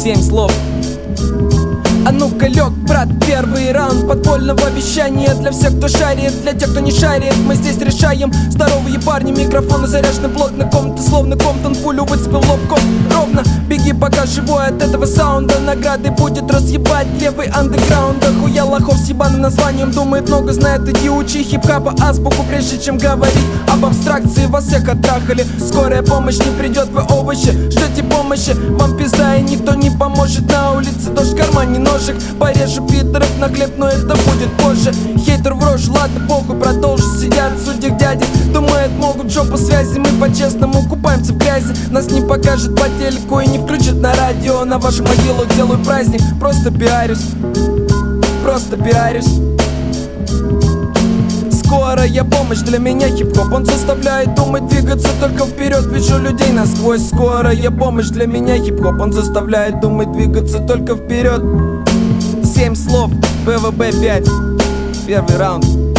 семь слов. А ну-ка, лег, брат, первый раунд подпольного обещания Для всех, кто шарит, для тех, кто не шарит. Мы здесь решаем Здоровые парни, микрофоны заряжены плотно Комната словно комтон пулю выцепил лобком. Ровно, беги пока живой от этого саунда. Награды будет разъебать левый андеграунд. Охуя лохов с ебаным названием Думает много, знает, иди учи хип-хапа азбуку Прежде чем говорить об абстракции Вас всех оттрахали, скорая помощь не придет Вы овощи, ждете помощи Вам пизда и никто не поможет. На улице дождь, в кармане ножик Порежу пидоров на хлеб, но это будет позже. Хейтер в рожь, ладно, похуй, продолжу Сидят судьи дяди, думают, могут жопу связи. Мы по-честному купаемся в грязи Нас не покажет по телеку и не включит на радио. На вашу могилу делаю праздник, просто пиарюсь Просто пиарюсь Скорая помощь для меня хип-хоп. Он заставляет думать, двигаться только вперед. Вижу людей насквозь. Скорая помощь для меня хип-хоп. Он заставляет думать, двигаться только вперед. Семь слов, ПВБ 5 Первый раунд